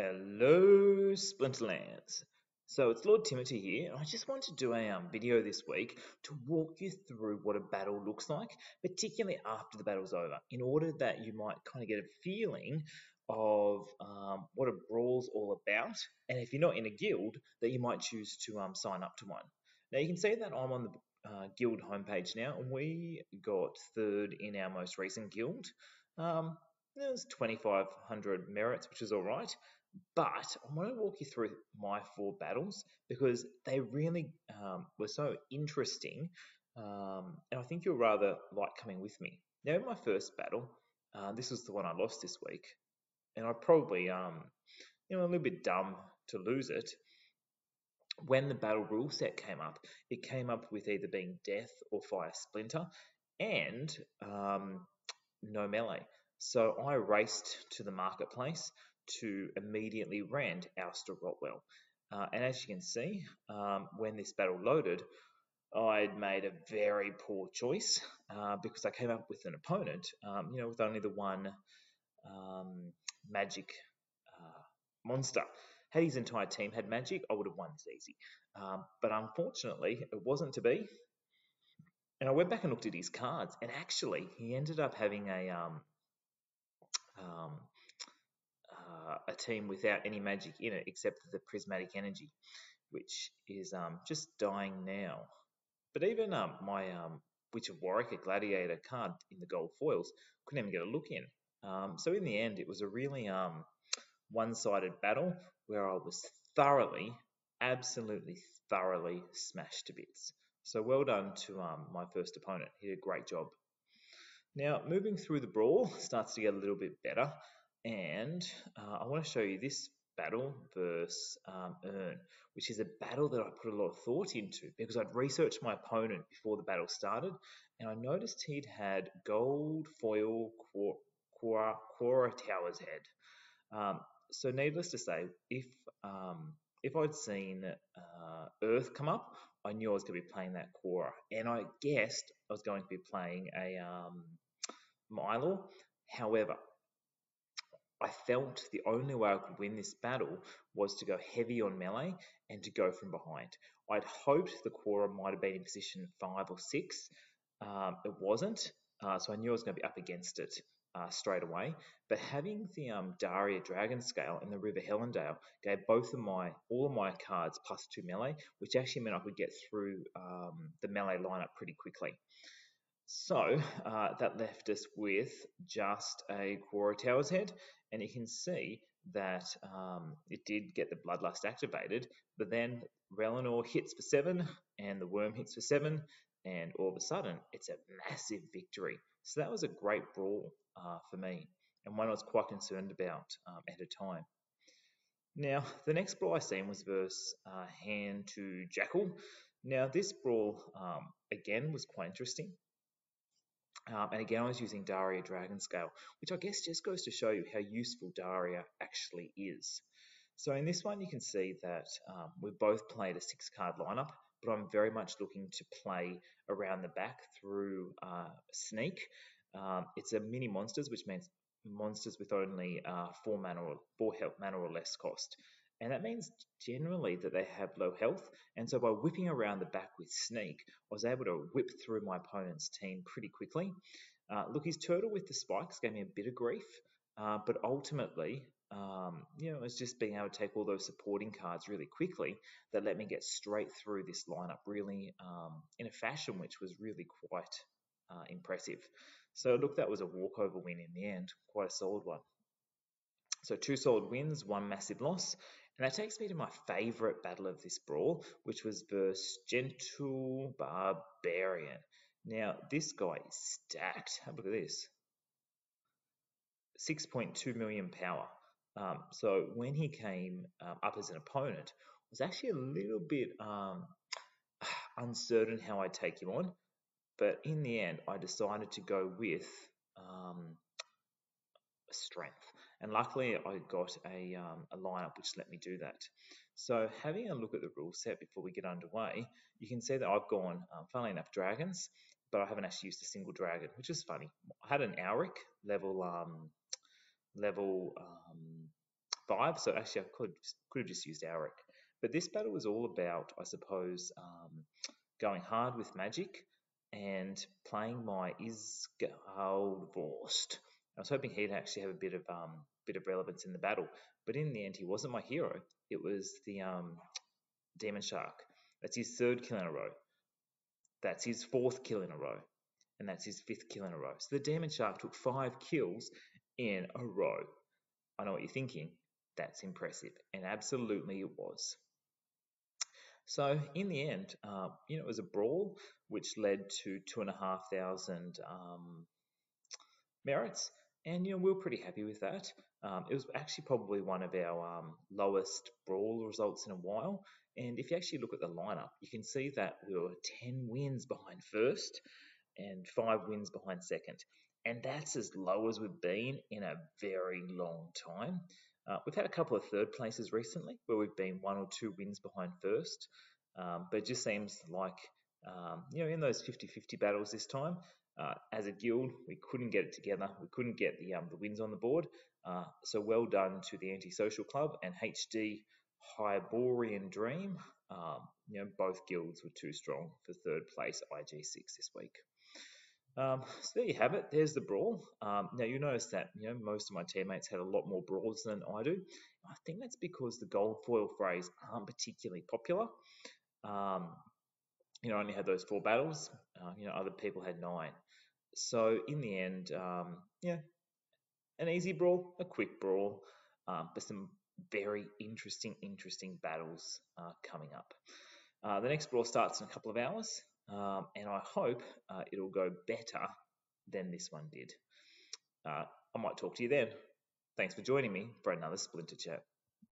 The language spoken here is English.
Hello, Splinterlands. So it's Lord Timothy here, and I just wanted to do a um, video this week to walk you through what a battle looks like, particularly after the battle's over, in order that you might kind of get a feeling of um, what a brawl's all about, and if you're not in a guild, that you might choose to um, sign up to one. Now you can see that I'm on the uh, guild homepage now, and we got third in our most recent guild. Um, there's 2,500 merits, which is all right. But I want to walk you through my four battles because they really um, were so interesting, um, and I think you'll rather like coming with me. Now, in my first battle, uh, this was the one I lost this week, and I probably, um, you know, a little bit dumb to lose it. When the battle rule set came up, it came up with either being death or fire splinter, and um, no melee. So I raced to the marketplace to immediately rend Alistair Rotwell. Uh, and as you can see, um, when this battle loaded, I'd made a very poor choice uh, because I came up with an opponent, um, you know, with only the one um, magic uh, monster. Had his entire team had magic, I would have won this easy. Um, but unfortunately, it wasn't to be. And I went back and looked at his cards, and actually, he ended up having a um, um, uh, a team without any magic in it except for the prismatic energy, which is um, just dying now. But even um, my um, Witch of Warwick, a gladiator card in the gold foils, couldn't even get a look in. Um, so in the end, it was a really um, one-sided battle where I was thoroughly, absolutely thoroughly smashed to bits. So well done to um, my first opponent. He did a great job. Now, moving through the brawl starts to get a little bit better, and uh, I want to show you this battle versus um, Ern, which is a battle that I put a lot of thought into because I'd researched my opponent before the battle started, and I noticed he'd had gold foil Quora, Towershield. Um, so, needless to say, if um, if I'd seen uh, Earth come up, I knew I was going to be playing that Quora, and I guessed I was going to be playing a um, Milo. However, I felt the only way I could win this battle was to go heavy on melee and to go from behind. I'd hoped the Quora might have been in position five or six. Um, it wasn't, uh, so I knew I was going to be up against it uh, straight away. But having the um, Daria Dragon Scale and the River Hellondale gave both of my all of my cards plus two melee, which actually meant I could get through um, the melee lineup pretty quickly. So uh, that left us with just a Quora Towershield, and you can see that um, it did get the Bloodlust activated, but then Relinor hits for seven, and the Worm hits for seven, and all of a sudden it's a massive victory. So that was a great brawl uh, for me, and one I was quite concerned about um, at a time. Now, the next brawl I seen was versus uh, Hand to Jackal. Now, this brawl, um, again, was quite interesting. Um, and again, I was using Daria Dragon Scale, which I guess just goes to show you how useful Daria actually is. So in this one, you can see that um, we both played a six card lineup, but I'm very much looking to play around the back through uh, Sneak. Um, it's a mini monsters, which means monsters with only uh, four mana or four health mana or less cost. And that means generally that they have low health. And so by whipping around the back with Sneak, I was able to whip through my opponent's team pretty quickly. Uh, look, his turtle with the spikes gave me a bit of grief, uh, but ultimately, um, you know, it was just being able to take all those supporting cards really quickly that let me get straight through this lineup really um, in a fashion which was really quite uh, impressive. So look, that was a walkover win in the end, quite a solid one. So two solid wins, one massive loss. And that takes me to my favourite battle of this brawl, which was versus Gentle Barbarian. Now, this guy is stacked. Have a look at this. 6.2 million power. Um, so when he came um, up as an opponent, I was actually a little bit um, uncertain how I'd take him on. But in the end, I decided to go with um, strength. And luckily, I got a, um, a lineup which let me do that. So, having a look at the rule set before we get underway, you can see that I've gone, um, funnily enough, dragons, but I haven't actually used a single dragon, which is funny. I had an Alric level um, level um, five. So actually, I could could have just used Alaric. But this battle was all about, I suppose, um, going hard with magic and playing my Isgaldvorst. I was hoping he'd actually have a bit of um, bit of relevance in the battle, but in the end, he wasn't my hero. It was the um, Demon Shark. That's his third kill in a row. That's his fourth kill in a row. And that's his fifth kill in a row. So the Demon Shark took five kills in a row. I know what you're thinking. That's impressive. And absolutely it was. So in the end, uh, you know, it was a brawl which led to two and a half thousand um, merits, and you know we were pretty happy with that. Um, it was actually probably one of our um, lowest brawl results in a while. And if you actually look at the lineup, you can see that we were 10 wins behind first and five wins behind second. And that's as low as we've been in a very long time. Uh, we've had a couple of third places recently where we've been one or two wins behind first, um, but it just seems like, um, you know, in those 50 50 battles this time, uh, as a guild, we couldn't get it together. We couldn't get the, um, the wins on the board. Uh, so well done to the Antisocial Club and HD Hyborian Dream. Um, you know, both guilds were too strong for third place IG6 this week. Um, so there you have it. There's the brawl. Um, now you notice that you know most of my teammates had a lot more brawls than I do. I think that's because the gold foil frays aren't particularly popular. Um, you know, I only had those four battles. Uh, you know, other people had nine. So in the end, um, yeah, an easy brawl, a quick brawl, um, but some very interesting, interesting battles uh, coming up. Uh, the next brawl starts in a couple of hours um, and I hope uh, it'll go better than this one did. Uh, I might talk to you then. Thanks for joining me for another Splinter Chat.